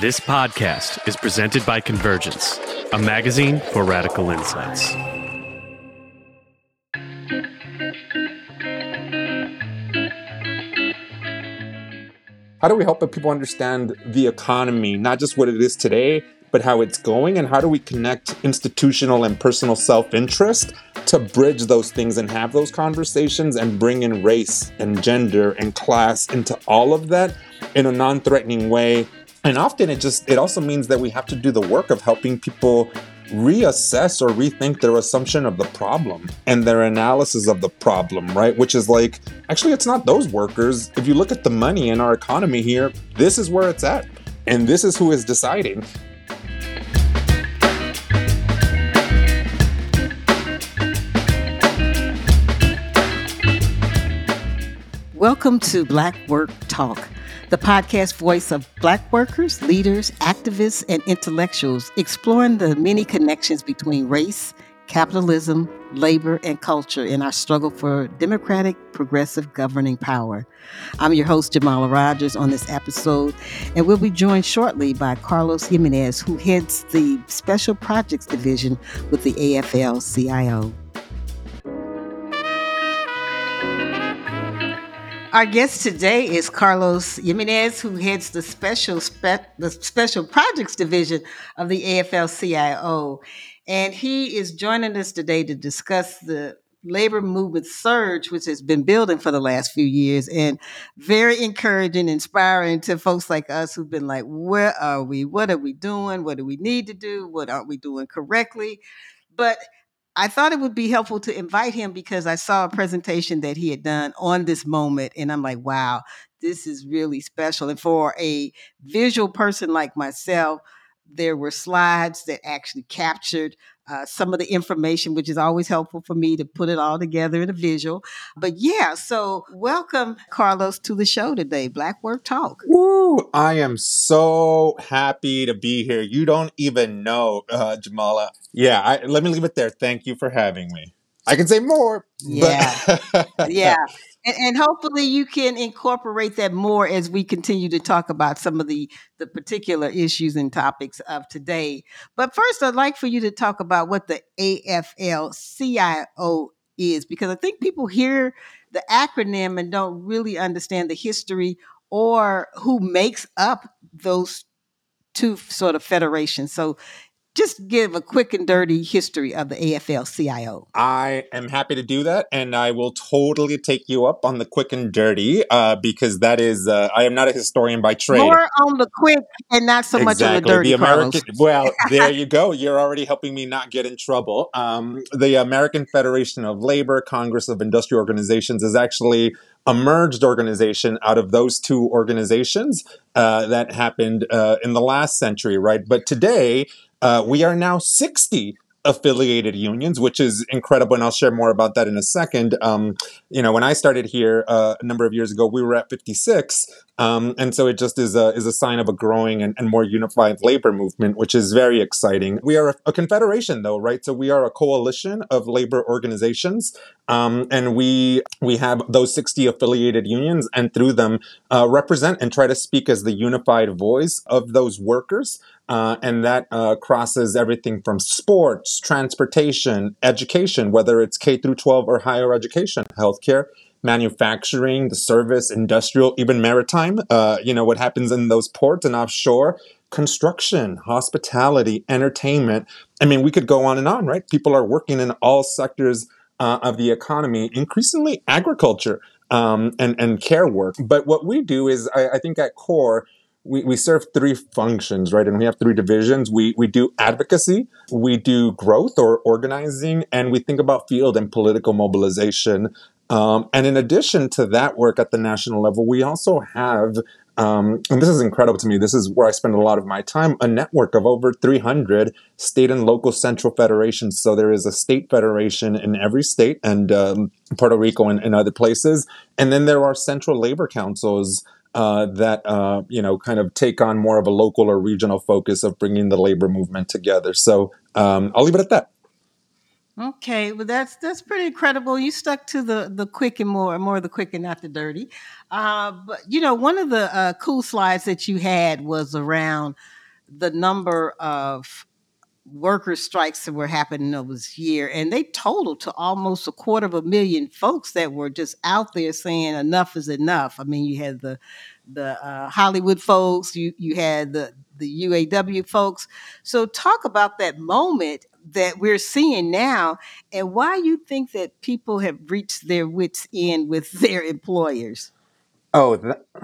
This podcast is presented by Convergence, a magazine for radical insights. How do we help people understand the economy, not just what it is today, but how it's going? And how do we connect institutional and personal self interest to bridge those things and have those conversations and bring in race and gender and class into all of that in a non threatening way and often it just it also means that we have to do the work of helping people reassess or rethink their assumption of the problem and their analysis of the problem, right? Which is like, actually, it's not those workers. If you look at the money in our economy here, this is where it's at. And this is who is deciding. Welcome to Black Work Talk the podcast voice of Black workers, leaders, activists, and intellectuals exploring the many connections between race, capitalism, labor, and culture in our struggle for democratic, progressive governing power. I'm your host, Jamala Rogers, on this episode, and we'll be joined shortly by Carlos Jimenez, who heads the Special Projects Division with the AFL CIO. Our guest today is Carlos Jimenez, who heads the special spe- the special projects division of the AFL-CIO, and he is joining us today to discuss the labor movement surge, which has been building for the last few years, and very encouraging, inspiring to folks like us who've been like, "Where are we? What are we doing? What do we need to do? What aren't we doing correctly?" But I thought it would be helpful to invite him because I saw a presentation that he had done on this moment. And I'm like, wow, this is really special. And for a visual person like myself, there were slides that actually captured uh, some of the information, which is always helpful for me to put it all together in a visual. But yeah, so welcome, Carlos, to the show today, Black Work Talk. Woo! I am so happy to be here. You don't even know, uh, Jamala. Yeah, I, let me leave it there. Thank you for having me. I can say more. Yeah. yeah and, and, hopefully you can incorporate that more as we continue to talk about some of the the particular issues and topics of today. But first, I'd like for you to talk about what the AFL-CIO is, because I think people hear the acronym and don't really understand the history or who makes up those two sort of federations. So just give a quick and dirty history of the AFL CIO. I am happy to do that, and I will totally take you up on the quick and dirty uh, because that is, uh, I am not a historian by trade. More on the quick and not so exactly. much on the dirty. The American, well, there you go. You're already helping me not get in trouble. Um, the American Federation of Labor, Congress of Industrial Organizations, is actually a merged organization out of those two organizations uh, that happened uh, in the last century, right? But today, uh, we are now 60 affiliated unions, which is incredible, and I'll share more about that in a second. Um, you know, when I started here uh, a number of years ago, we were at 56, um, and so it just is a is a sign of a growing and, and more unified labor movement, which is very exciting. We are a, a, confederation, though, right? So we are a coalition of labor organizations, um, and we we have those 60 affiliated unions, and through them uh, represent and try to speak as the unified voice of those workers. Uh, and that uh, crosses everything from sports, transportation, education, whether it's K through 12 or higher education, healthcare, manufacturing, the service, industrial, even maritime. Uh, you know what happens in those ports and offshore. Construction, hospitality, entertainment. I mean, we could go on and on, right? People are working in all sectors uh, of the economy, increasingly agriculture um, and and care work. But what we do is, I, I think, at core we, we serve three functions, right? And we have three divisions. We, we do advocacy, we do growth or organizing, and we think about field and political mobilization. Um, and in addition to that work at the national level, we also have, um, and this is incredible to me, this is where I spend a lot of my time, a network of over 300 state and local central federations. So there is a state federation in every state and um, Puerto Rico and, and other places. And then there are central labor councils uh, that uh, you know kind of take on more of a local or regional focus of bringing the labor movement together. So um, I'll leave it at that. Okay, well that's that's pretty incredible. You stuck to the the quick and more more the quick and not the dirty. Uh, but you know, one of the uh, cool slides that you had was around the number of workers' strikes that were happening over this year, and they totaled to almost a quarter of a million folks that were just out there saying enough is enough. I mean, you had the the uh, Hollywood folks, you you had the the UAW folks. So talk about that moment that we're seeing now and why you think that people have reached their wits end with their employers. Oh,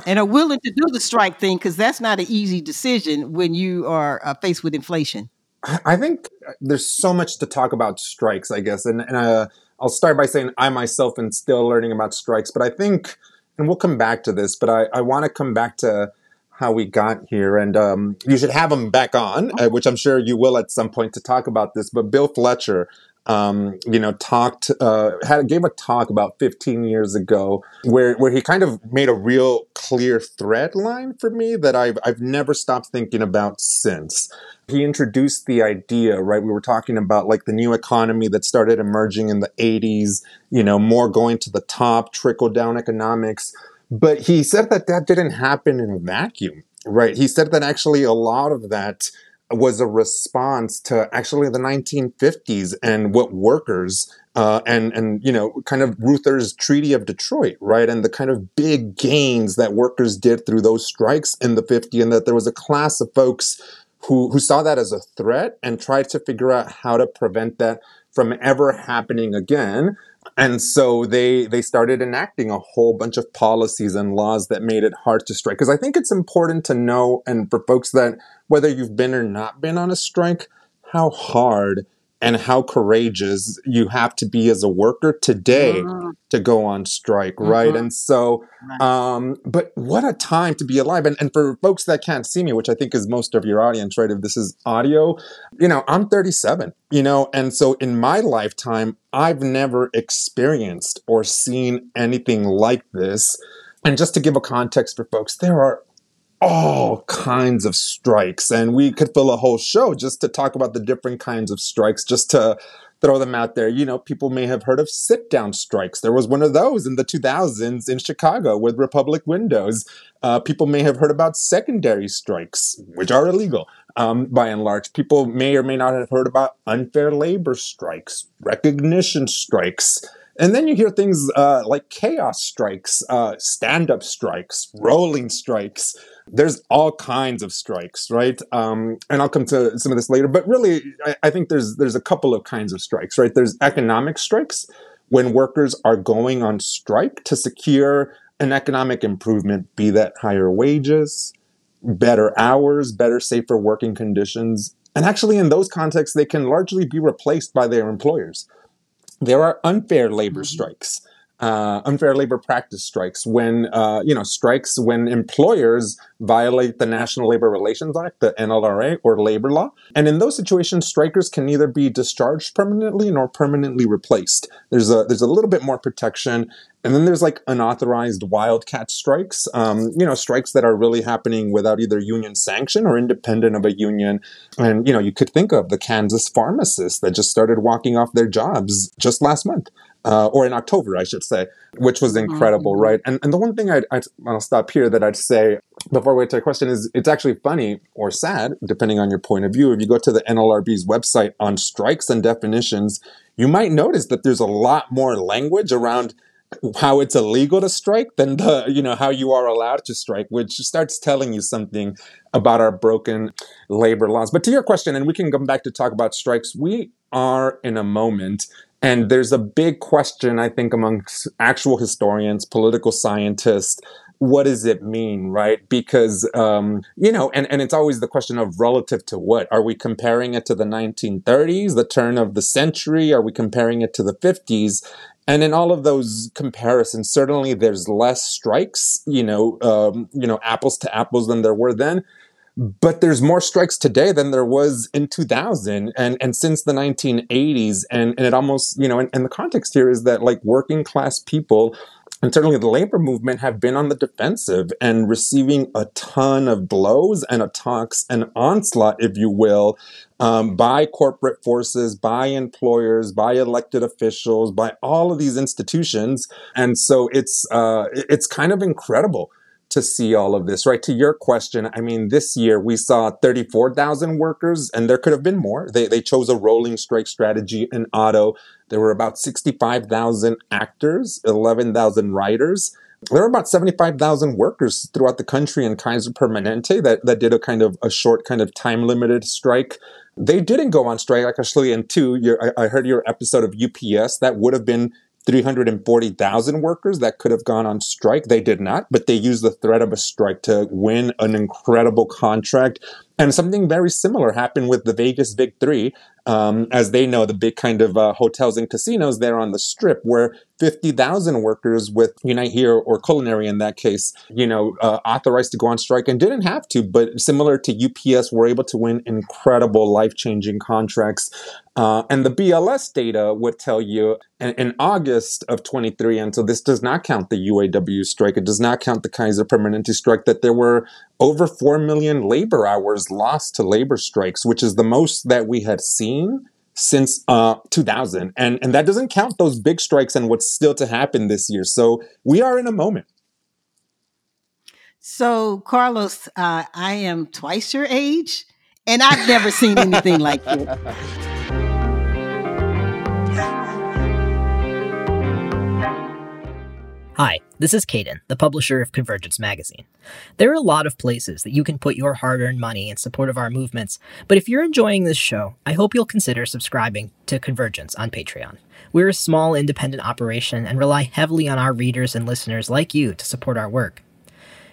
and are willing to do the strike thing because that's not an easy decision when you are uh, faced with inflation. I think there's so much to talk about strikes, I guess. And, and uh, I'll start by saying I myself am still learning about strikes, but I think, and we'll come back to this, but I, I want to come back to how we got here. And um, you should have him back on, uh, which I'm sure you will at some point to talk about this. But Bill Fletcher, um, you know, talked, uh, had gave a talk about 15 years ago where where he kind of made a real clear thread line for me that I've I've never stopped thinking about since he introduced the idea, right? We were talking about like the new economy that started emerging in the 80s, you know, more going to the top, trickle down economics. But he said that that didn't happen in a vacuum, right? He said that actually a lot of that was a response to actually the 1950s and what workers uh, and and you know kind of Reuther's Treaty of Detroit, right, and the kind of big gains that workers did through those strikes in the 50s, and that there was a class of folks who, who saw that as a threat and tried to figure out how to prevent that from ever happening again. And so they they started enacting a whole bunch of policies and laws that made it hard to strike. Because I think it's important to know, and for folks that whether you've been or not been on a strike, how hard and how courageous you have to be as a worker today mm-hmm. to go on strike, mm-hmm. right? And so, um, but what a time to be alive. And, and for folks that can't see me, which I think is most of your audience, right? If this is audio, you know, I'm 37, you know, and so in my lifetime, I've never experienced or seen anything like this. And just to give a context for folks, there are all kinds of strikes. And we could fill a whole show just to talk about the different kinds of strikes, just to throw them out there. You know, people may have heard of sit down strikes. There was one of those in the 2000s in Chicago with Republic Windows. Uh, people may have heard about secondary strikes, which are illegal um, by and large. People may or may not have heard about unfair labor strikes, recognition strikes. And then you hear things uh, like chaos strikes, uh, stand up strikes, rolling strikes there's all kinds of strikes, right? Um, and I'll come to some of this later. But really, I, I, think there's there's a couple of kinds of strikes, right? There's economic strikes when workers are going on strike to secure an economic improvement, be that higher wages, better hours, better, safer working conditions. And actually, in those contexts, they can largely be replaced by their employers. There are unfair labor mm-hmm. strikes uh, unfair labor practice strikes when uh, you know strikes when employers violate the National Labor Relations Act, the NLRA, or labor law. And in those situations, strikers can neither be discharged permanently nor permanently replaced. There's a there's a little bit more protection. And then there's like unauthorized wildcat strikes, um, you know, strikes that are really happening without either union sanction or independent of a union. And, you know, you could think of the Kansas pharmacists that just started walking off their jobs just last month uh, or in October, I should say, which was incredible, mm-hmm. right? And and the one thing I'd, i will stop here that I'd say before we get to the question is it's actually funny or sad, depending on your point of view. If you go to the NLRB's website on strikes and definitions, you might notice that there's a lot more language around how it's illegal to strike than the you know how you are allowed to strike which starts telling you something about our broken labor laws but to your question and we can come back to talk about strikes we are in a moment and there's a big question, I think, amongst actual historians, political scientists. What does it mean, right? Because, um, you know, and, and it's always the question of relative to what? Are we comparing it to the 1930s, the turn of the century? Are we comparing it to the 50s? And in all of those comparisons, certainly there's less strikes, you know, um, you know, apples to apples than there were then but there's more strikes today than there was in 2000 and and since the 1980s and and it almost you know and, and the context here is that like working class people and certainly the labor movement have been on the defensive and receiving a ton of blows and attacks and onslaught, if you will, um, by corporate forces, by employers, by elected officials, by all of these institutions. And so it's uh, it's kind of incredible to see all of this, right? To your question, I mean, this year we saw 34,000 workers, and there could have been more. They, they chose a rolling strike strategy in auto. There were about 65,000 actors, 11,000 writers. There were about 75,000 workers throughout the country in Kaiser Permanente that, that did a kind of a short kind of time limited strike. They didn't go on strike actually in two. Your, I, I heard your episode of UPS. That would have been 340,000 workers that could have gone on strike. They did not, but they used the threat of a strike to win an incredible contract. And something very similar happened with the Vegas Big Three. Um, as they know, the big kind of uh, hotels and casinos there on the strip, where 50,000 workers with Unite Here or Culinary in that case, you know, uh, authorized to go on strike and didn't have to, but similar to UPS, were able to win incredible life changing contracts. Uh, and the BLS data would tell you in, in, August of 23, and so this does not count the UAW strike, it does not count the Kaiser Permanente strike, that there were over 4 million labor hours lost to labor strikes, which is the most that we had seen since uh, 2000. And, and that doesn't count those big strikes and what's still to happen this year. So we are in a moment. So, Carlos, uh, I am twice your age, and I've never seen anything like it. Hi, this is Caden, the publisher of Convergence Magazine. There are a lot of places that you can put your hard earned money in support of our movements, but if you're enjoying this show, I hope you'll consider subscribing to Convergence on Patreon. We're a small independent operation and rely heavily on our readers and listeners like you to support our work.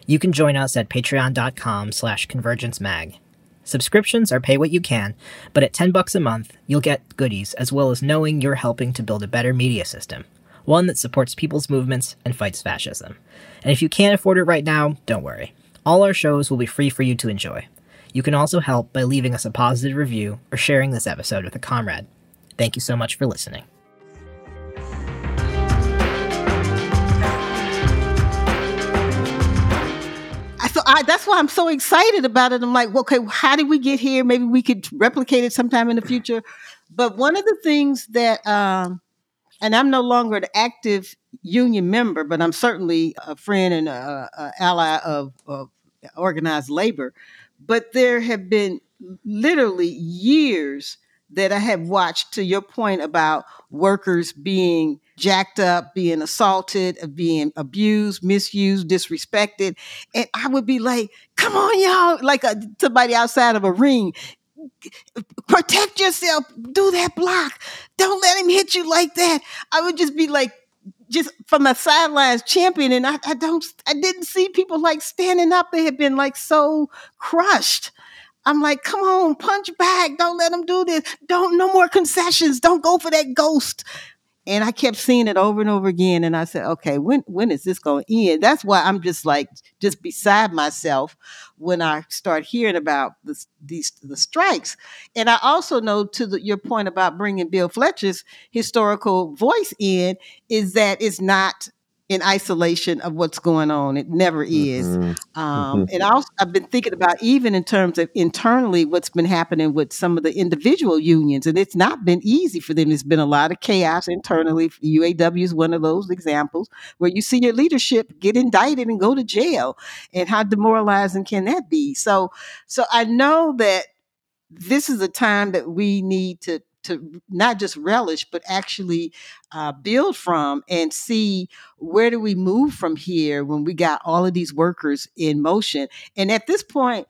You can join us at patreon.com slash convergencemag. Subscriptions are pay what you can, but at 10 bucks a month, you'll get goodies as well as knowing you're helping to build a better media system one that supports people's movements and fights fascism. And if you can't afford it right now, don't worry. All our shows will be free for you to enjoy. You can also help by leaving us a positive review or sharing this episode with a comrade. Thank you so much for listening. So I, that's why I'm so excited about it. I'm like, well, okay, how did we get here? Maybe we could replicate it sometime in the future. But one of the things that um, and I'm no longer an active union member, but I'm certainly a friend and an ally of, of organized labor. But there have been literally years that I have watched, to your point about workers being jacked up, being assaulted, being abused, misused, disrespected. And I would be like, come on, y'all, like a, somebody outside of a ring protect yourself. Do that block. Don't let him hit you like that. I would just be like, just from a sidelines champion, and I, I don't, I didn't see people like standing up. They had been like so crushed. I'm like, come on, punch back. Don't let them do this. Don't, no more concessions. Don't go for that ghost. And I kept seeing it over and over again. And I said, okay, when when is this going to end? That's why I'm just like just beside myself when I start hearing about the, these the strikes. And I also know to the, your point about bringing Bill Fletcher's historical voice in is that it's not in isolation of what's going on. It never is. Mm-hmm. Um, mm-hmm. And also, I've been thinking about even in terms of internally what's been happening with some of the individual unions, and it's not been easy for them. There's been a lot of chaos internally. UAW is one of those examples where you see your leadership get indicted and go to jail, and how demoralizing can that be? So, so I know that this is a time that we need to to not just relish but actually uh, build from and see where do we move from here when we got all of these workers in motion. And at this point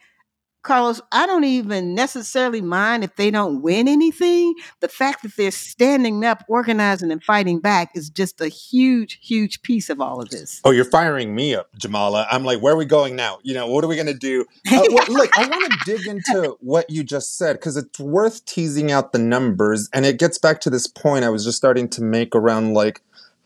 Carlos, I don't even necessarily mind if they don't win anything. The fact that they're standing up, organizing, and fighting back is just a huge, huge piece of all of this. Oh, you're firing me up, Jamala. I'm like, where are we going now? You know, what are we going to do? Uh, well, look, I want to dig into what you just said because it's worth teasing out the numbers. And it gets back to this point I was just starting to make around like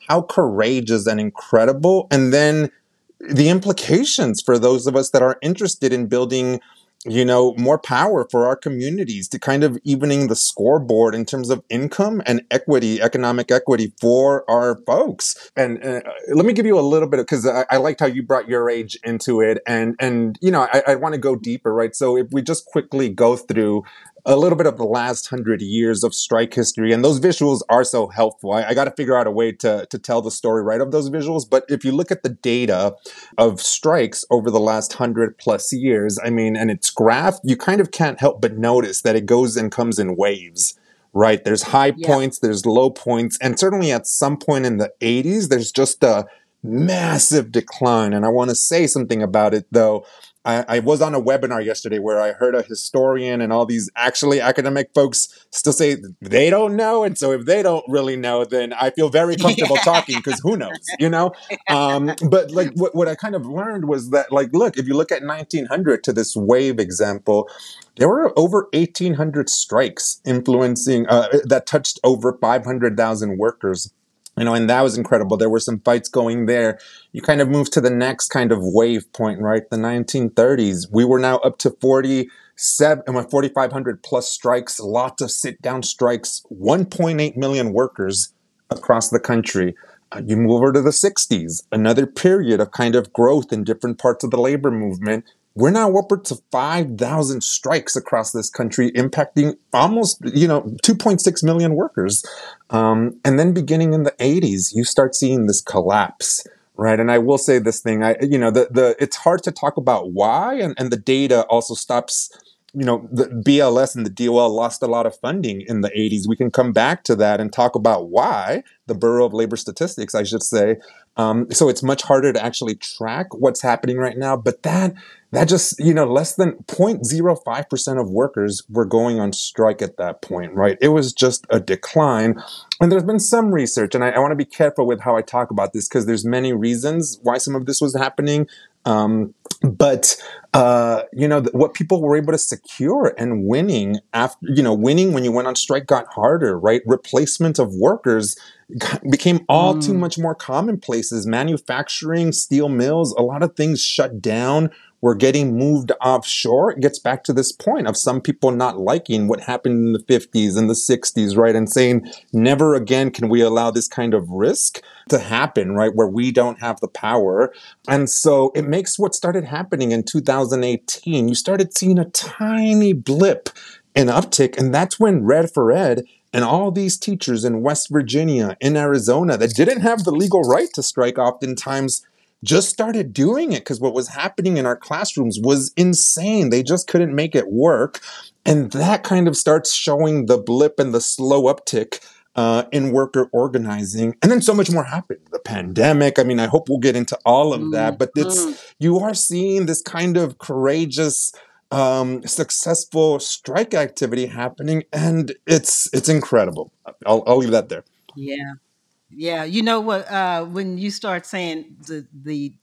how courageous and incredible. And then the implications for those of us that are interested in building you know, more power for our communities to kind of evening the scoreboard in terms of income and equity, economic equity for our folks. And uh, let me give you a little bit of, because I, I, liked how you brought your age into it. And, and, you know, I, I want to go deeper, right? So if we just quickly go through a little bit of the last hundred years of strike history, and those visuals are so helpful. I, I got to figure out a way to to tell the story right of those visuals. But if you look at the data of strikes over the last hundred plus years, I mean, and it's graph, you kind of can't help but notice that it goes and comes in waves. Right, there's high yeah. points, there's low points, and certainly at some point in the 80s, there's just a massive decline. And I want to say something about it though. I, I, was on a webinar yesterday where I heard a historian and all these actually academic folks still say they don't know. And so if they don't really know, then I feel very comfortable talking because who knows, you know? Um, but like what, what I kind of learned was that, like, look, if you look at 1900 to this wave example, there were over 1,800 strikes influencing uh, that touched over 500,000 workers you know, and that was incredible. There were some fights going there. You kind of move to the next kind of wave point, right? The 1930s. We were now up to 47, 4,500 plus strikes, lots of sit down strikes, 1.8 million workers across the country. Uh, you move over to the 60s, another period of kind of growth in different parts of the labor movement we're now upwards to 5,000 strikes across this country, impacting almost, you know, 2.6 million workers. Um, and then beginning in the 80s, you start seeing this collapse, right? And I will say this thing, I, you know, the, the, it's hard to talk about why, and, and the data also stops you know, the BLS and the DOL lost a lot of funding in the 80s. We can come back to that and talk about why the Bureau of Labor Statistics, I should say. Um, so it's much harder to actually track what's happening right now. But that that just you know less than 0.05% of workers were going on strike at that point right it was just a decline and there's been some research and i, I want to be careful with how i talk about this because there's many reasons why some of this was happening um, but uh, you know what people were able to secure and winning after you know winning when you went on strike got harder right? Replacement of workers became all mm. too much more commonplace commonplaces manufacturing steel mills a lot of things shut down were getting moved offshore. It gets back to this point of some people not liking what happened in the 50s and the 60s, right? And saying, never again can we allow this kind of risk to happen, right? Where we don't have the power. And so it makes what started happening in 2018, you started seeing a tiny blip in uptick. And that's when Red for Ed and all these teachers in West Virginia, in Arizona, that didn't have the legal right to strike, oftentimes just started doing it because what was happening in our classrooms was insane. They just couldn't make it work. And that kind of starts showing the blip and the slow uptick uh, in worker organizing. And then so much more happened. The pandemic. I mean, I hope we'll get into all of that, but it's, mm-hmm. you are seeing this kind of courageous, um, successful strike activity happening, and it's it's incredible. I'll, I'll leave that there. Yeah. Yeah, you know what? Uh, when you start saying the the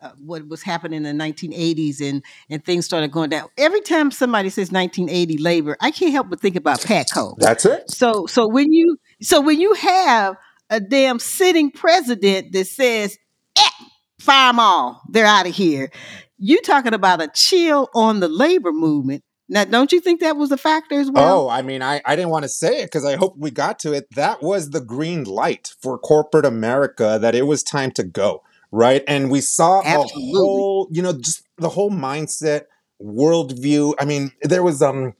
uh, what was happening in the 1980s and and things started going down. Every time somebody says 1980 labor, I can't help but think about Patco. That's it. So so when you so when you have a damn sitting president that says, eh, "Fire them all, they're out of here," you talking about a chill on the labor movement. Now, don't you think that was a factor as well? Oh, I mean, I, I didn't want to say it because I hope we got to it. That was the green light for corporate America that it was time to go, right? And we saw Absolutely. a whole, you know, just the whole mindset, worldview. I mean, there was um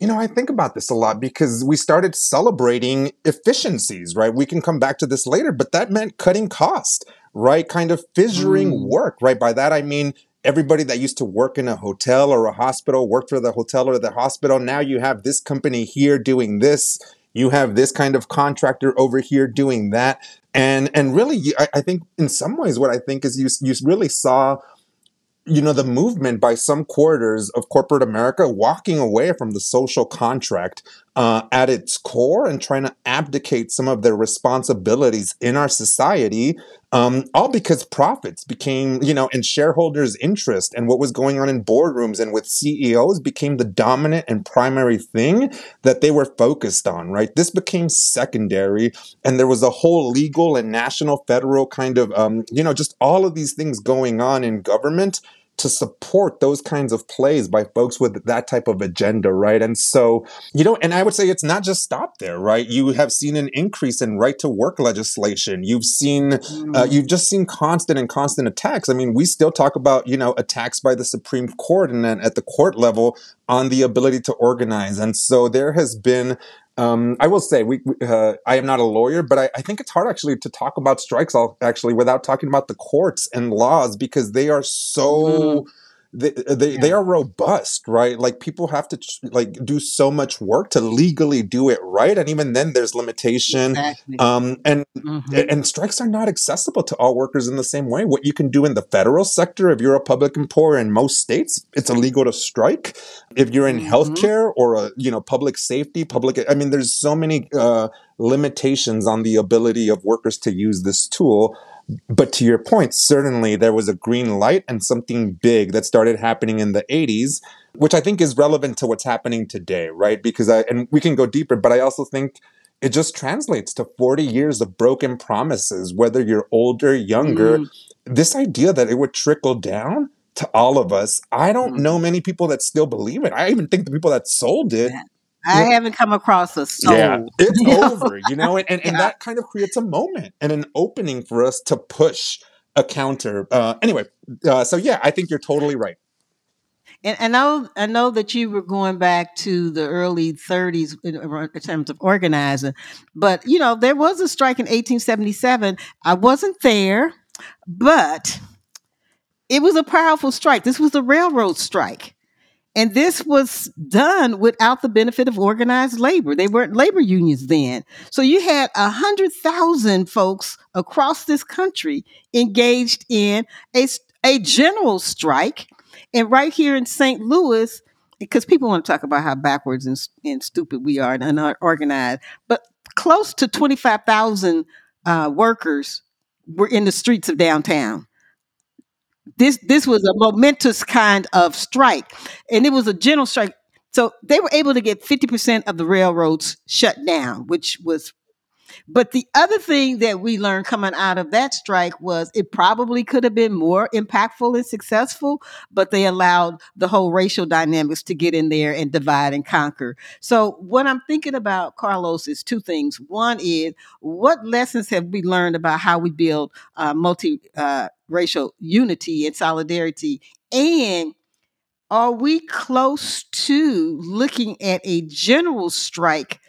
you know, I think about this a lot because we started celebrating efficiencies, right? We can come back to this later, but that meant cutting cost, right? Kind of fissuring mm. work, right? By that I mean everybody that used to work in a hotel or a hospital worked for the hotel or the hospital. Now you have this company here doing this. You have this kind of contractor over here doing that. And and really, I, I think in some ways, what I think is you you really saw you know, the movement by some quarters of corporate America walking away from the social contract uh, at its core and trying to abdicate some of their responsibilities in our society, um, all because profits became, you know, and shareholders' interest and what was going on in boardrooms and with CEOs became the dominant and primary thing that they were focused on, right? This became secondary, and there was a whole legal and national, federal kind of, um, you know, just all of these things going on in government to support those kinds of plays by folks with that type of agenda, right? And so, you know, and I would say it's not just stopped there, right? You have seen an increase in right to work legislation. You've seen, uh, mm. you've just seen constant and constant attacks. I mean, we still talk about, you know, attacks by the Supreme Court and then at the court level on the ability to organize. And so there has been um, I will say, we, uh, I am not a lawyer, but I, I, think it's hard actually to talk about strikes actually without talking about the courts and laws because they are so. Mm they they, yeah. they are robust right like people have to like do so much work to legally do it right and even then there's limitation exactly. um and mm-hmm. and strikes are not accessible to all workers in the same way what you can do in the federal sector if you're a public employer in most states it's illegal to strike if you're in mm-hmm. healthcare or a you know public safety public i mean there's so many uh limitations on the ability of workers to use this tool but to your point, certainly there was a green light and something big that started happening in the 80s, which I think is relevant to what's happening today, right? Because I, and we can go deeper, but I also think it just translates to 40 years of broken promises, whether you're older, younger. Mm. This idea that it would trickle down to all of us, I don't mm. know many people that still believe it. I even think the people that sold it I haven't come across a soul. Yeah, it's over, you know, and, and, yeah. and, that kind of creates a moment and an opening for us to push a counter. Uh, anyway, uh, so yeah, I think you're totally right. And I know, I know that you were going back to the early 30s in, in terms of organizing, but you know there was a strike in 1877. I wasn't there, but it was a powerful strike. This was the railroad strike and this was done without the benefit of organized labor. They weren't labor unions then. So you had a hundred thousand folks across this country engaged in a, a general strike. And right here in St. Louis, because people want to talk about how backwards and, and stupid we are and unorganized, but close to 25,000 uh, workers were in the streets of downtown this this was a momentous kind of strike, and it was a general strike. So they were able to get 50% of the railroads shut down, which was but the other thing that we learned coming out of that strike was it probably could have been more impactful and successful, but they allowed the whole racial dynamics to get in there and divide and conquer. So, what I'm thinking about, Carlos, is two things. One is what lessons have we learned about how we build uh, multi uh, racial unity and solidarity? And are we close to looking at a general strike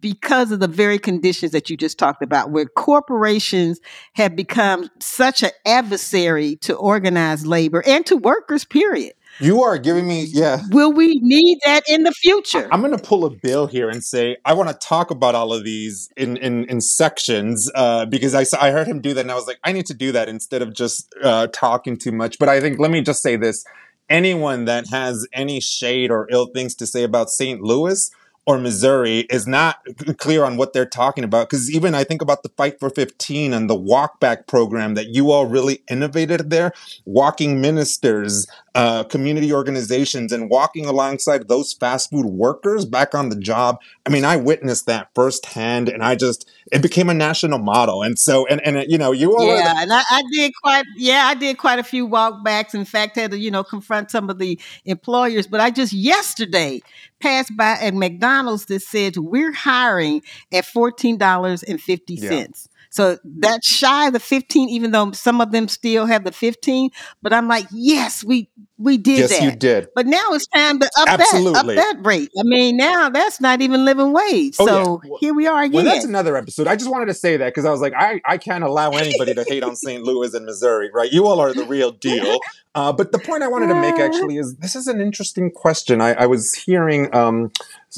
because of the very conditions that you just talked about, where corporations have become such an adversary to organized labor and to workers, period. You are giving me, yeah. Will we need that in the future? I'm going to pull a bill here and say I want to talk about all of these in in, in sections uh, because I I heard him do that and I was like I need to do that instead of just uh, talking too much. But I think let me just say this: anyone that has any shade or ill things to say about St. Louis or Missouri is not clear on what they're talking about. Because even I think about the Fight for 15 and the Walk Back program that you all really innovated there, walking ministers, uh, community organizations, and walking alongside those fast food workers back on the job. I mean, I witnessed that firsthand, and I just it became a national model. And so, and and you know, you all yeah, the- and I, I, did quite yeah, I did quite a few walkbacks. In fact, had to you know confront some of the employers. But I just yesterday passed by at McDonald's that said we're hiring at fourteen dollars and fifty cents. So that's shy of the 15, even though some of them still have the 15. But I'm like, yes, we we did yes, that. you did. But now it's time to up Absolutely. that up that rate. I mean, now that's not even living wage. Oh, so yeah. here we are again. Well, that's another episode. I just wanted to say that because I was like, I, I can't allow anybody to hate on St. Louis and Missouri, right? You all are the real deal. Uh, but the point I wanted to make actually is this is an interesting question. I, I was hearing um,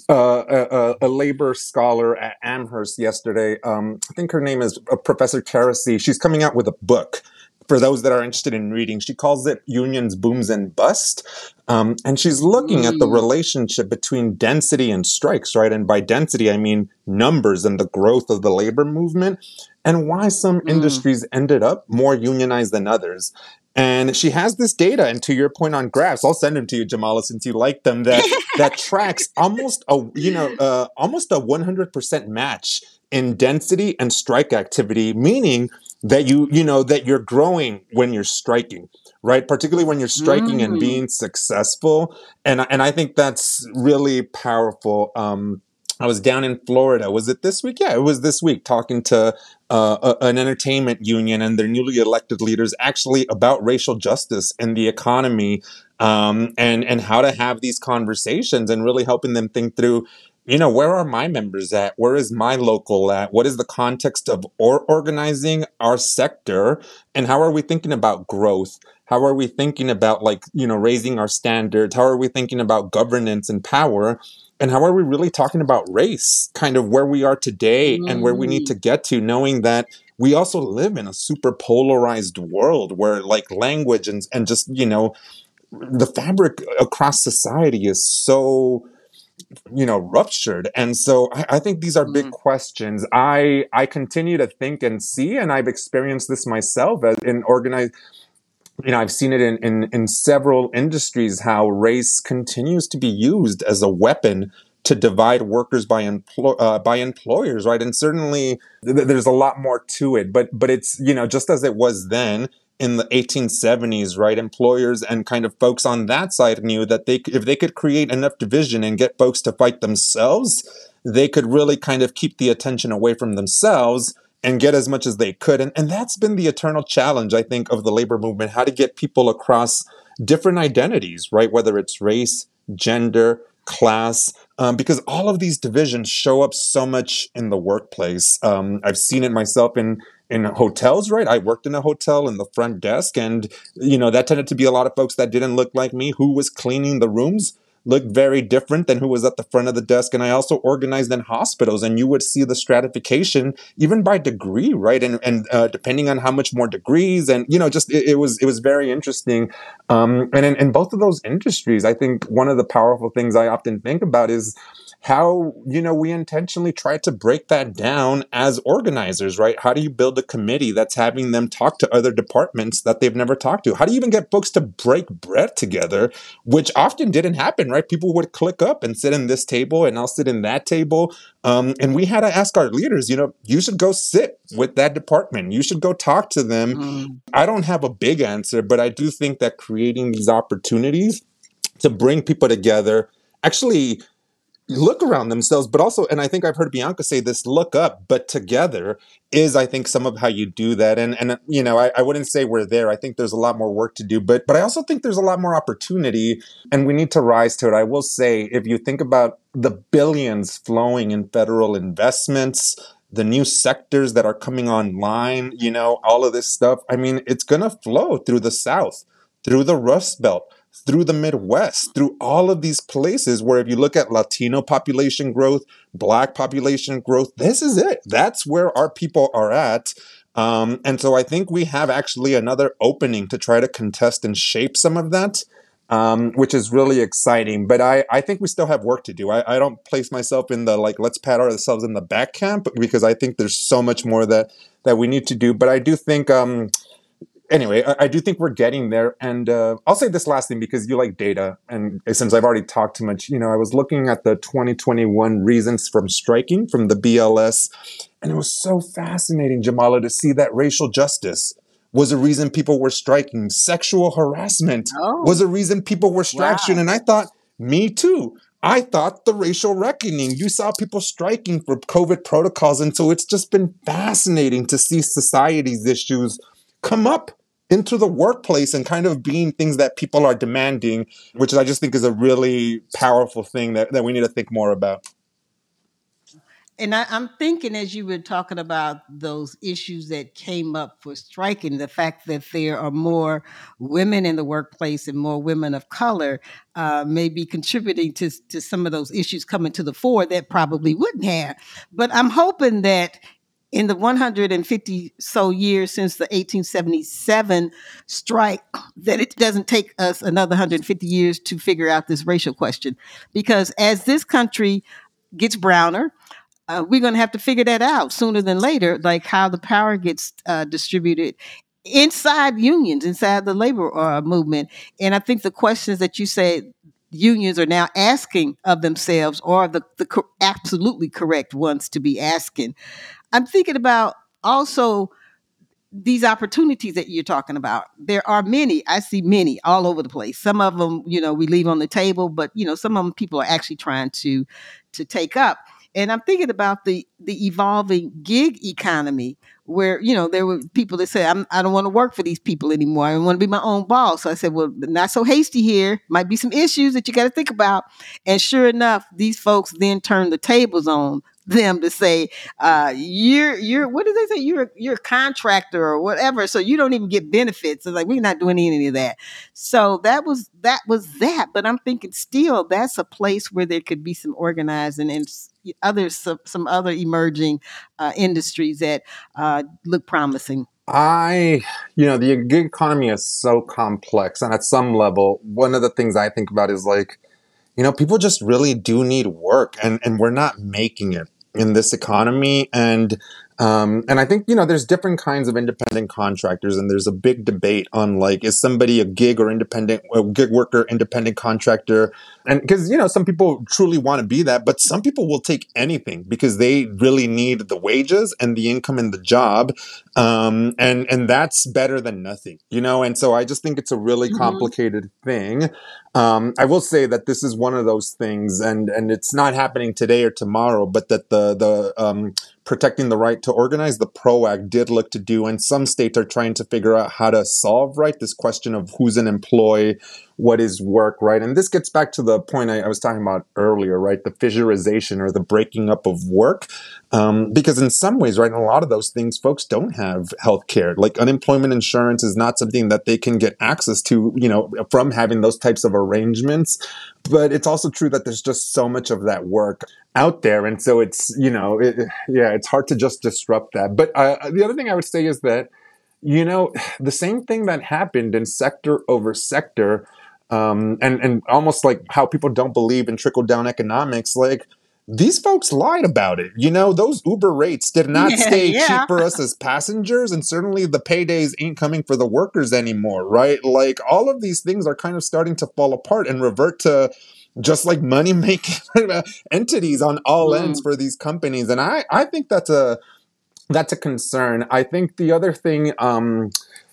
uh, a, a, labor scholar at Amherst yesterday. Um, I think her name is uh, Professor Terracy. She's coming out with a book for those that are interested in reading. She calls it Unions, Booms, and Bust. Um, and she's looking at the mm. relationship between density and strikes, right? And by density, I mean numbers and the growth of the labor movement and why some mm. industries ended up more unionized than others. And she has this data, and to your point on graphs, I'll send them to you, Jamala, since you like them. That that tracks almost a you know uh, almost a one hundred percent match in density and strike activity, meaning that you you know that you're growing when you're striking. right? Particularly when you're striking mm. and being successful. And, and I think that's really powerful. Um, I was down in Florida. Was it this week? Yeah, it was this week talking to uh, an entertainment union and their newly elected leaders actually about racial justice and the economy um, and, and how to have these conversations and really helping them think through you know, where are my members at? Where is my local at? What is the context of or organizing our sector? And how are we thinking about growth? How are we thinking about like, you know, raising our standards? How are we thinking about governance and power? And how are we really talking about race, kind of where we are today mm. and where we need to get to, knowing that we also live in a super polarized world where like language and, and just, you know, the fabric across society is so you know ruptured. And so I, I think these are big mm. questions. I i continue to think and see and i've experienced this myself as in organized you know i've seen it in, in in several industries how race continues to be used as a weapon to divide workers by employ uh, by employers right? And certainly th- there's a lot more to it but but it's you know just as it was then in the 1870s, right? Employers and kind of folks on that side knew that they, if they could create enough division and get folks to fight themselves, they could really kind of keep the attention away from themselves and get as much as they could. And, and that's been the eternal challenge, I think, of the labor movement how to get people across different identities, right? Whether it's race, gender, class, um, because all of these divisions show up so much in the workplace. Um, I've seen it myself in in hotels, right? I worked in a hotel in the front desk, and you know that tended to be a lot of folks that didn't look like me who was cleaning the rooms looked very different than who was at the front of the desk. And I also organized in hospitals, and you would see the stratification even by degree, right? And and uh, depending on how much more degrees, and you know, just it, it was it was very interesting. Um, and in, in both of those industries, I think one of the powerful things I often think about is how you know we intentionally try to break that down as organizers right? How do you build a committee that's having them talk to other departments that they've never talked to? How do you even get folks to break bread together which often didn't happen right? People would click up and sit in this table and i'll sit in that table. Um, and we had to ask our leaders you know you should go sit with that department. You should go talk to them. Mm. i don't have a big answer but i do think that creating these opportunities to bring people together actually look around themselves, but also, and I think I've heard Bianca say this look up, but together is, I think, some of how you do that. And, and you know, I, I wouldn't say we're there. I think there's a lot more work to do, but, but I also think there's a lot more opportunity and we need to rise to it. I will say, if you think about the billions flowing in federal investments, the new sectors that are coming online, you know, all of this stuff, I mean, it's going to flow through the South, through the Rust Belt through the Midwest, through all of these places where if you look at Latino population growth, Black population growth, this is it. That's where our people are at. Um, and so I think we have actually another opening to try to contest and shape some of that. Um, which is really exciting. But I, I think we still have work to do. I, I don't place myself in the like let's pat ourselves in the back camp because I think there's so much more that that we need to do. But I do think um, anyway, I, I, do think we're getting there. And uh, I'll say this last thing because you like data. And since I've already talked too much, you know, I was looking at the 2021 reasons from striking from the BLS. And it was so fascinating, Jamala, to see that racial justice was a reason people were striking. Sexual harassment oh. was a reason people were striking. Wow. And I thought, me too. I thought the racial reckoning. You saw people striking for COVID protocols. And so it's just been fascinating to see society's issues come up into the workplace and kind of being things that people are demanding, which I just think is a really powerful thing that, that we need to think more about. And I, am thinking as you were talking about those issues that came up for striking, the fact that there are more women in the workplace and more women of color uh, may be contributing to, to some of those issues coming to the fore that probably wouldn't have. But I'm hoping that in the 150 so years since the 1877 strike that it doesn't take us another 150 years to figure out this racial question. Because as this country gets browner uh, we're going to have to figure that out sooner than later like how the power gets uh, distributed inside unions inside the labor uh, movement. And i think the questions that you say unions are now asking of themselves are the, the co- absolutely correct ones to be asking I'm thinking about also these opportunities that you're talking about. There are many i see many all over the place. Some of them you know we leave on the table but you know some of them people are actually trying to to take up. And i'm thinking about the the evolving gig economy where you know there were people that said I'm, i don't want to work for these people anymore. I want to be my own boss. So i said well not so hasty here. Might be some issues that you got to think about. And sure enough these folks then turned the tables on them to say uh, you're you're what did they say? You're you're a contractor or whatever so you don't even get benefits it's like we're not doing any of that. So that was that was that but i'm thinking still that's a place where there could be some organizing and other some, some other emerging uh, industries that uh, look promising. I, you know, the gig economy is so complex. And at some level, one of the things I think about is like, you know, people just really do need work and, and we're not making it in this economy. And um, and I think, you know, there's different kinds of independent contractors, and there's a big debate on like, is somebody a gig or independent, a gig worker, independent contractor? And because, you know, some people truly want to be that, but some people will take anything because they really need the wages and the income and the job. Um, and, and that's better than nothing, you know? And so I just think it's a really mm-hmm. complicated thing. Um, I will say that this is one of those things, and, and it's not happening today or tomorrow, but that the, the, um, protecting the right to organize, the PRO Act did look to do, and some states are trying to figure out how to solve right this question of who's an employee, what is work, right? And this gets back to the point I, I was talking about earlier, right? The fissurization or the breaking up of work. Um, because in some ways, right, in a lot of those things, folks don't have health care. Like unemployment insurance is not something that they can get access to, you know, from having those types of arrangements. But it's also true that there's just so much of that work out there. And so it's, you know, it, yeah, it's hard to just disrupt that. But uh, the other thing I would say is that, you know, the same thing that happened in sector over sector, um, and, and almost like how people don't believe in trickle down economics, like, these folks lied about it. You know, those Uber rates did not stay yeah. cheap for us as passengers, and certainly the paydays ain't coming for the workers anymore, right? Like all of these things are kind of starting to fall apart and revert to just like money making entities on all mm. ends for these companies. And I, I think that's a that's a concern. I think the other thing, um,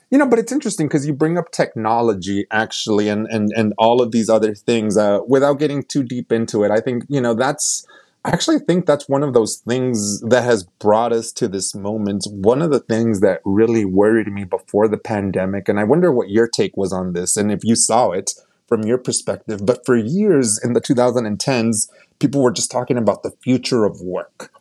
you know, but it's interesting because you bring up technology actually and and and all of these other things uh, without getting too deep into it. I think you know that's I actually think that's one of those things that has brought us to this moment. One of the things that really worried me before the pandemic, and I wonder what your take was on this, and if you saw it from your perspective. But for years in the 2010s, people were just talking about the future of work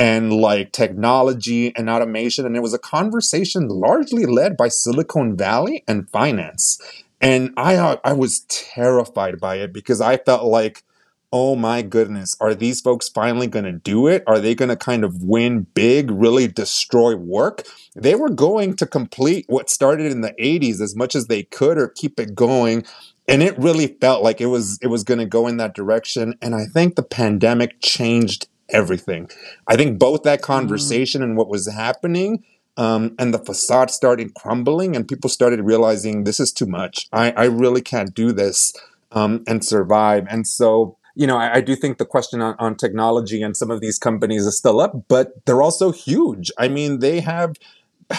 and like technology and automation. And it was a conversation largely led by Silicon Valley and finance. And I, uh, I was terrified by it because I felt like oh my goodness, are these folks finally going to do it? Are they going to kind of win big, really destroy work? They were going to complete what started in the 80s as much as they could or keep it going. And it really felt like it was it was going to go in that direction and I think the pandemic changed everything. I think both that mm. conversation and what was happening um, and the facade started crumbling and people started realizing this is too much. I, I really can't do this um, and survive. And so you know, I, I, do think the question on, on technology and some of these companies is still up, but they're also huge. I mean, they have.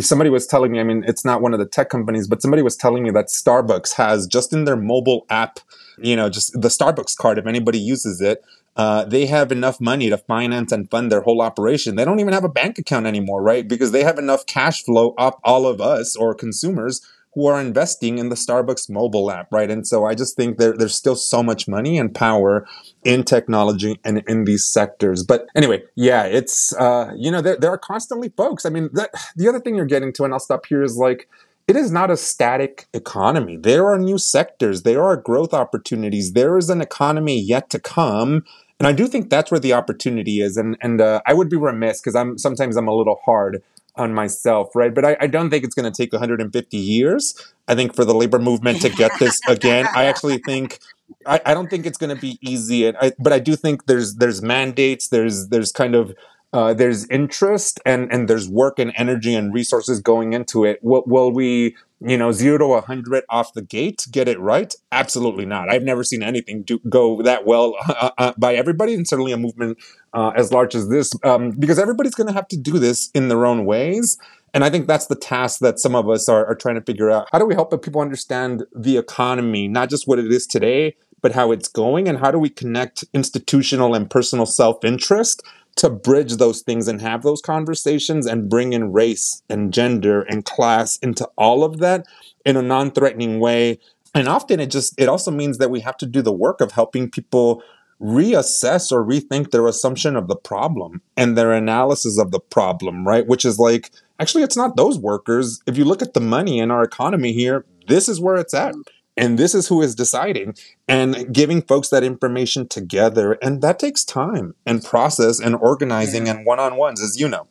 Somebody was telling me, I mean, it's not one of the tech companies, but somebody was telling me that Starbucks has just in their mobile app, you know, just the Starbucks card, if anybody uses it, uh, they have enough money to finance and fund their whole operation. They don't even have a bank account anymore, right? Because they have enough cash flow up all of us or consumers who are investing in the Starbucks mobile app, right? And so I just think there, there's still so much money and power in technology and in these sectors. But anyway, yeah, it's, uh, you know, there, there are constantly folks. I mean, that, the other thing you're getting to, and I'll stop here, is like, it is not a static economy. There are new sectors, there are growth opportunities, there is an economy yet to come. And I do think that's where the opportunity is. And and uh, I would be remiss because I'm sometimes I'm a little hard on myself, right? But I, I don't think it's going to take 150 years. I think for the labor movement to get this again, I actually think I, I don't think it's going to be easy. And I, but I do think there's there's mandates, there's there's kind of uh, there's interest and and there's work and energy and resources going into it. Will, will we you know, zero to 100 off the gate, get it right? Absolutely not. I've never seen anything do, go that well uh, uh, by everybody, and certainly a movement uh, as large as this, um, because everybody's going to have to do this in their own ways. And I think that's the task that some of us are, are trying to figure out. How do we help people understand the economy, not just what it is today, but how it's going? And how do we connect institutional and personal self interest to bridge those things and have those conversations and bring in race and gender and class into all of that in a non threatening way? And often it just, it also means that we have to do the work of helping people reassess or rethink their assumption of the problem and their analysis of the problem, right? Which is like, actually, it's not those workers. If you look at the money in our economy here, this is where it's at. And this is who is deciding and giving folks that information together. And that takes time and process and organizing yeah. and one on ones, as you know.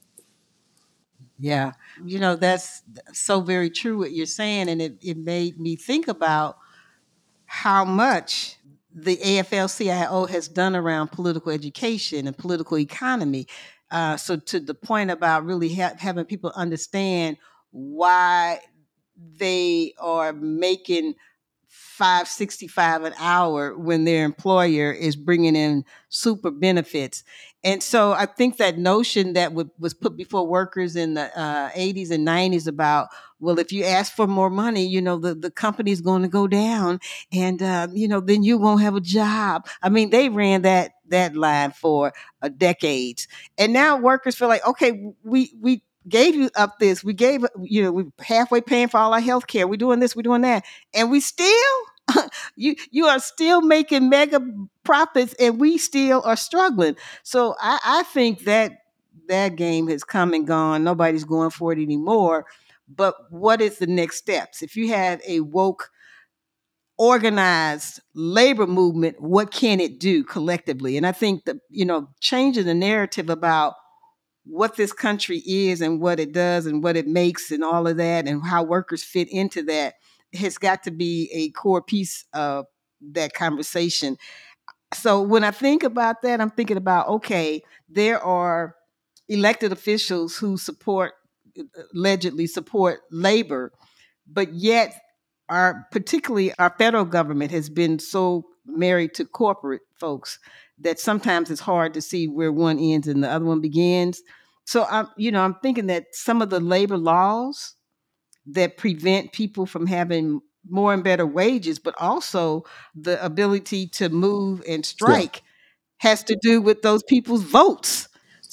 Yeah. You know, that's so very true what you're saying. And it, it made me think about how much the AFL-CIO has done around political education and political economy. Uh, so to the point about really ha- having people understand why they are making 565 an hour when their employer is bringing in super benefits. And so i think that notion that w- was put before workers in the uh, 80s and 90s about well if you ask for more money you know the, the company's going to go down and uh, you know then you won't have a job. I mean they ran that that line for a decades. And now workers feel like okay we we gave you up this. We gave, you know, we're halfway paying for all our health care. We're doing this, we're doing that. And we still, you you are still making mega profits and we still are struggling. So I, I think that that game has come and gone. Nobody's going for it anymore. But what is the next steps? If you have a woke organized labor movement, what can it do collectively? And I think that, you know, changing the narrative about what this country is and what it does and what it makes and all of that and how workers fit into that has got to be a core piece of that conversation. So when I think about that, I'm thinking about okay, there are elected officials who support uh, allegedly support labor, but yet our particularly our federal government has been so married to corporate folks that sometimes it's hard to see where one ends and the other one begins. So I'm, you know, I'm thinking that some of the labor laws that prevent people from having more and better wages, but also the ability to move and strike yeah. has to do with those people's votes.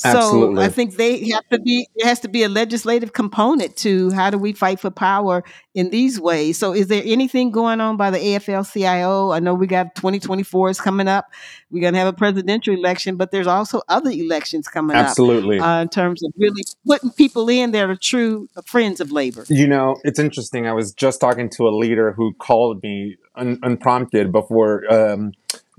Absolutely. So I think they have to be there has to be a legislative component to how do we fight for power in these ways. So is there anything going on by the AFL-CIO? I know we got 2024 is coming up. We're going to have a presidential election, but there's also other elections coming Absolutely. up. Absolutely. Uh, in terms of really putting people in that are true friends of labor. You know, it's interesting. I was just talking to a leader who called me un- unprompted before um,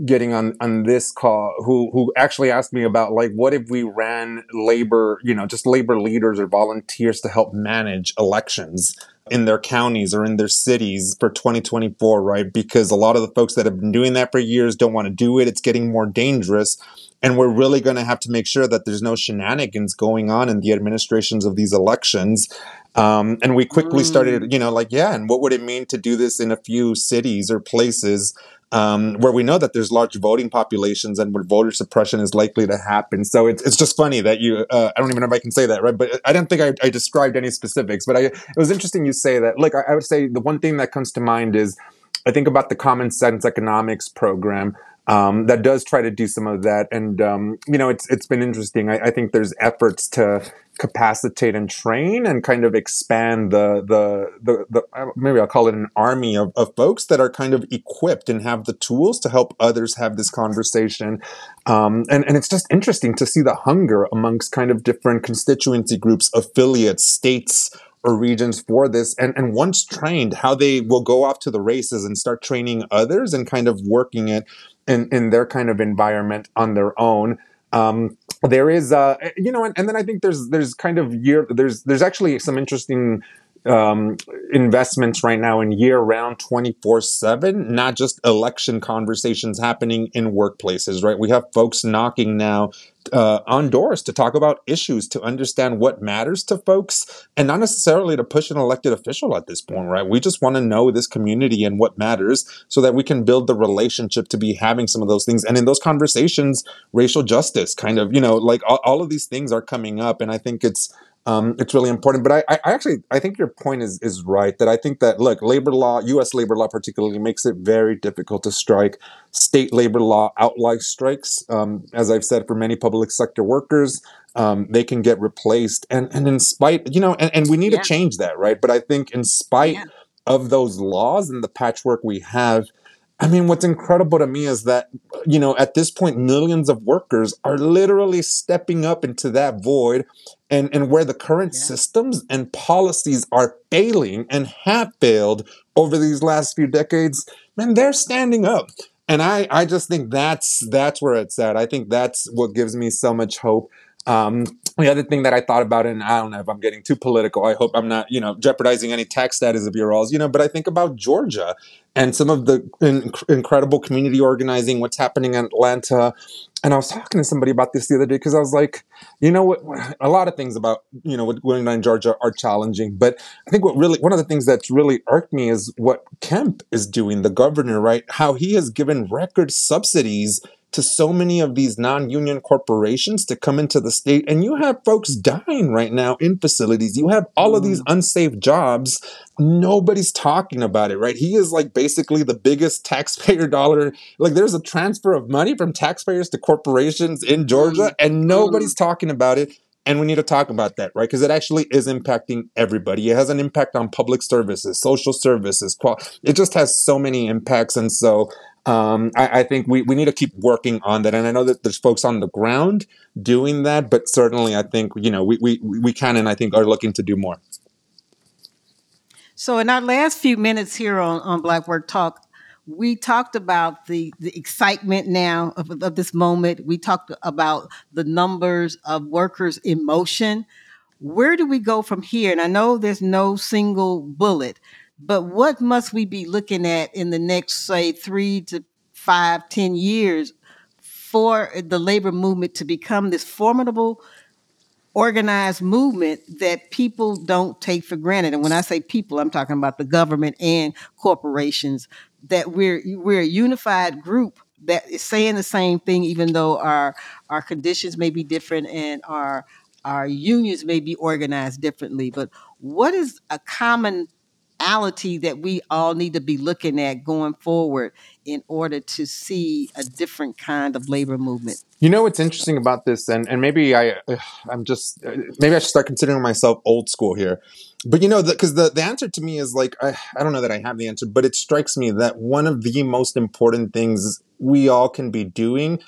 getting on on this call who who actually asked me about like what if we ran labor you know just labor leaders or volunteers to help manage elections in their counties or in their cities for 2024 right? Because a lot of the folks that have been doing that for years don't want to do it. It's getting more dangerous. And we're really going to have to make sure that there's no shenanigans going on in the administrations of these elections. Um, and we quickly mm. started, you know, like, yeah, and what would it mean to do this in a few cities or places um, where we know that there's large voting populations and where voter suppression is likely to happen. So it's, it's just funny that you, uh, I don't even know if I can say that, right? But I don't think I, I described any specifics, but I, it was interesting you say that. Look, I, I would say the one thing that comes to mind is I think about the Common Sense Economics program. Um, that does try to do some of that, and um, you know, it's it's been interesting. I, I think there's efforts to capacitate and train and kind of expand the the the, the maybe I'll call it an army of, of folks that are kind of equipped and have the tools to help others have this conversation um, and and it's just interesting to see the hunger amongst kind of different constituency groups affiliates states or regions for this and and once trained how they will go off to the races and start training others and kind of working it in in their kind of environment on their own. Um, there is, uh, you know, and, and, then I think there's there's kind of year there's there's actually some interesting um, investments right now in year round 24 7, not just election conversations happening in workplaces, right? We have folks knocking now uh, on doors to talk about issues, to understand what matters to folks, and not necessarily to push an elected official at this point, right? We just want to know this community and what matters so that we can build the relationship to be having some of those things. And in those conversations, racial justice kind of, you know, like all, all of these things are coming up. And I think it's, um, it's really important. But I, I actually I think your point is is right. That I think that look, labor law, U.S. labor law particularly, makes it very difficult to strike. State labor law outlies strikes. Um, as I've said, for many public sector workers, um, they can get replaced. And and in spite, you know, and, and we need yeah. to change that, right? But I think in spite yeah. of those laws and the patchwork we have I mean, what's incredible to me is that, you know, at this point, millions of workers are literally stepping up into that void and, and where the current yeah. systems and policies are failing and have failed over these last few decades, man, they're standing up. And I, I just think that's that's where it's at. I think that's what gives me so much hope. Um, the other thing that I thought about, and I don't know if I'm getting too political. I hope I'm not, you know, jeopardizing any tax status of your alls, you know. But I think about Georgia and some of the in- incredible community organizing, what's happening in Atlanta. And I was talking to somebody about this the other day because I was like, you know what? A lot of things about you know what's going on in Georgia are challenging, but I think what really one of the things that's really irked me is what Kemp is doing, the governor, right? How he has given record subsidies to so many of these non-union corporations to come into the state and you have folks dying right now in facilities you have all of these mm. unsafe jobs nobody's talking about it right he is like basically the biggest taxpayer dollar like there's a transfer of money from taxpayers to corporations in georgia mm. and nobody's mm. talking about it and we need to talk about that, right? Because it actually is impacting everybody. It has an impact on public services, social services. It just has so many impacts. And so um, I, I, think we, we need to keep working on that. And I know that there's folks on the ground doing that, but certainly I think, you know, we, we, we can and I think are looking to do more. So in our last few minutes here on, on Black Work Talk, we talked about the, the excitement now of, of this moment. We talked about the numbers of workers in motion. Where do we go from here? And I know there's no single bullet, but what must we be looking at in the next, say, three to five, ten years for the labor movement to become this formidable organized movement that people don't take for granted. And when I say people, I'm talking about the government and corporations, that we're we're a unified group that is saying the same thing, even though our our conditions may be different and our our unions may be organized differently. But what is a common reality that we all need to be looking at going forward in order to see a different kind of labor movement. You know what's interesting about this, and and maybe I, I'm just uh, maybe I should start considering myself old school here, but you know because the, the the answer to me is like I, I don't know that I have the answer, but it strikes me that one of the most important things we all can be doing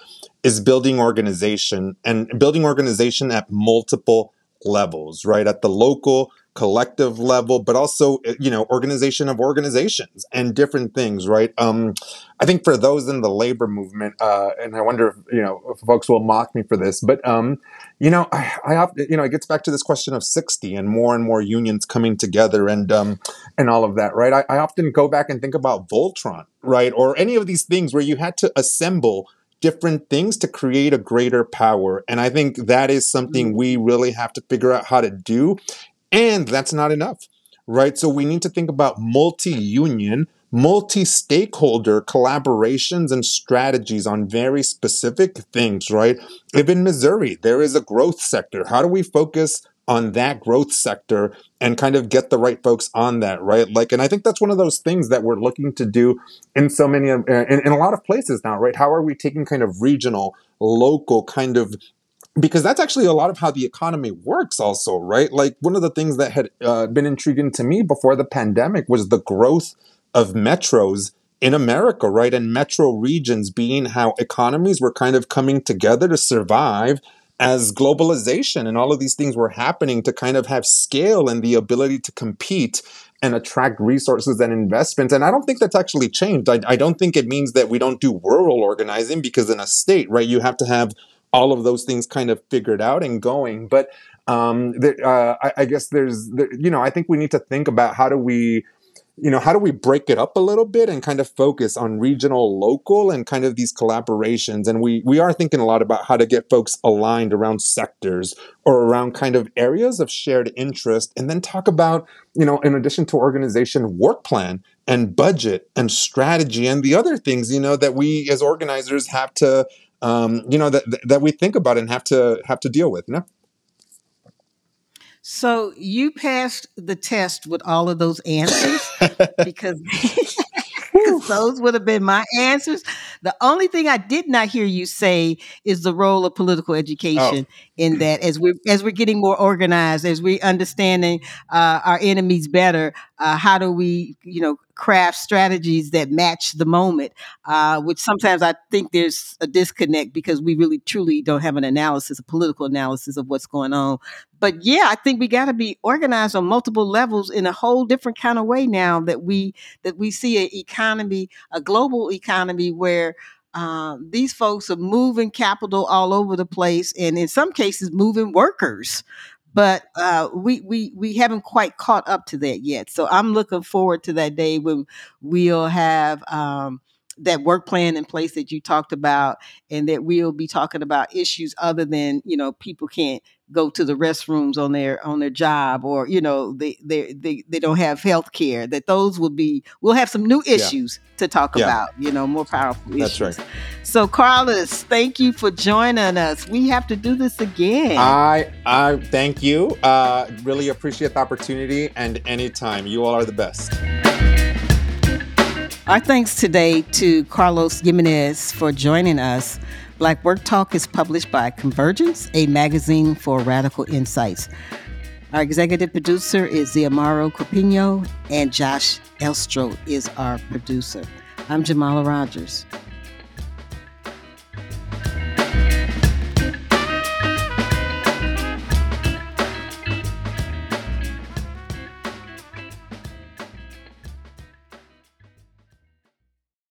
is building organization and building organization at multiple levels, right? At the local, collective level, but also, eh, you know, organization of organizations and different things, right? Um, I think for those in the labor movement, uh, and I wonder if, you know, if folks will mock me for this, but, um, you know, I, I have, you know, it gets back to this question of 60 and more and more unions coming together and, um, and all of that, right? I, I often go back and think about Voltron, right? Or any of these things where you had to assemble different things to create a greater power. And I think that is something mm. we really have to figure out how to do. And that's not enough, right? So we need to think about multi union, multi stakeholder collaborations and strategies on very specific things, right? If in Missouri there is a growth sector, how do we focus on that growth sector and kind of get the right folks on that, right? Like, and I think that's one of those things that we're looking to do in so many, uh, in, in a lot of places now, right? How are we taking kind of regional, local kind of because that's actually a lot of how the economy works also right like one of the things that had uh, been intriguing to me before the pandemic was the growth of metros in america right and metro regions being how economies were kind of coming together to survive as globalization and all of these things were happening to kind of have scale and the ability to compete and attract resources and investments. And I don't think that's actually changed. I, I, don't think it means that we don't do rural organizing because in a state, right, you have to have all of those things kind of figured out and going. But um, there, uh, I, I, guess there's, there, you know, I think we need to think about how do we, you know, how do we break it up a little bit and kind of focus on regional, local, and kind of these collaborations? And we we are thinking a lot about how to get folks aligned around sectors or around kind of areas of shared interest, and then talk about, you know, in addition to organization, work plan and budget and strategy and the other things, you know, that we as organizers have to um, you know that that we think about and have to have to deal with. You know. So you passed the test with all of those answers because those would have been my answers. The only thing I did not hear you say is the role of political education oh. in that as we as we're getting more organized, as we're understanding uh, our enemies better, uh, how do we, you know, craft strategies that match the moment? Uh, which sometimes I think there's a disconnect because we really truly don't have an analysis, a political analysis of what's going on. But yeah, I think we got to be organized on multiple levels in a whole different kind of way now that we that we see an economy, a global economy where um, these folks are moving capital all over the place, and in some cases, moving workers but uh, we we we haven't quite caught up to that yet. So I'm looking forward to that day when we'll have um, that work plan in place that you talked about, and that we'll be talking about issues other than you know people can't go to the restrooms on their on their job or you know they they they, they don't have health care that those will be we'll have some new issues yeah. to talk yeah. about you know more powerful issues that's right. so carlos thank you for joining us. We have to do this again. I i thank you. Uh really appreciate the opportunity and anytime. You all are the best. Our thanks today to Carlos jimenez for joining us. Black Work Talk is published by Convergence, a magazine for radical insights. Our executive producer is Ziamaro Corpino, and Josh Elstro is our producer. I'm Jamala Rogers.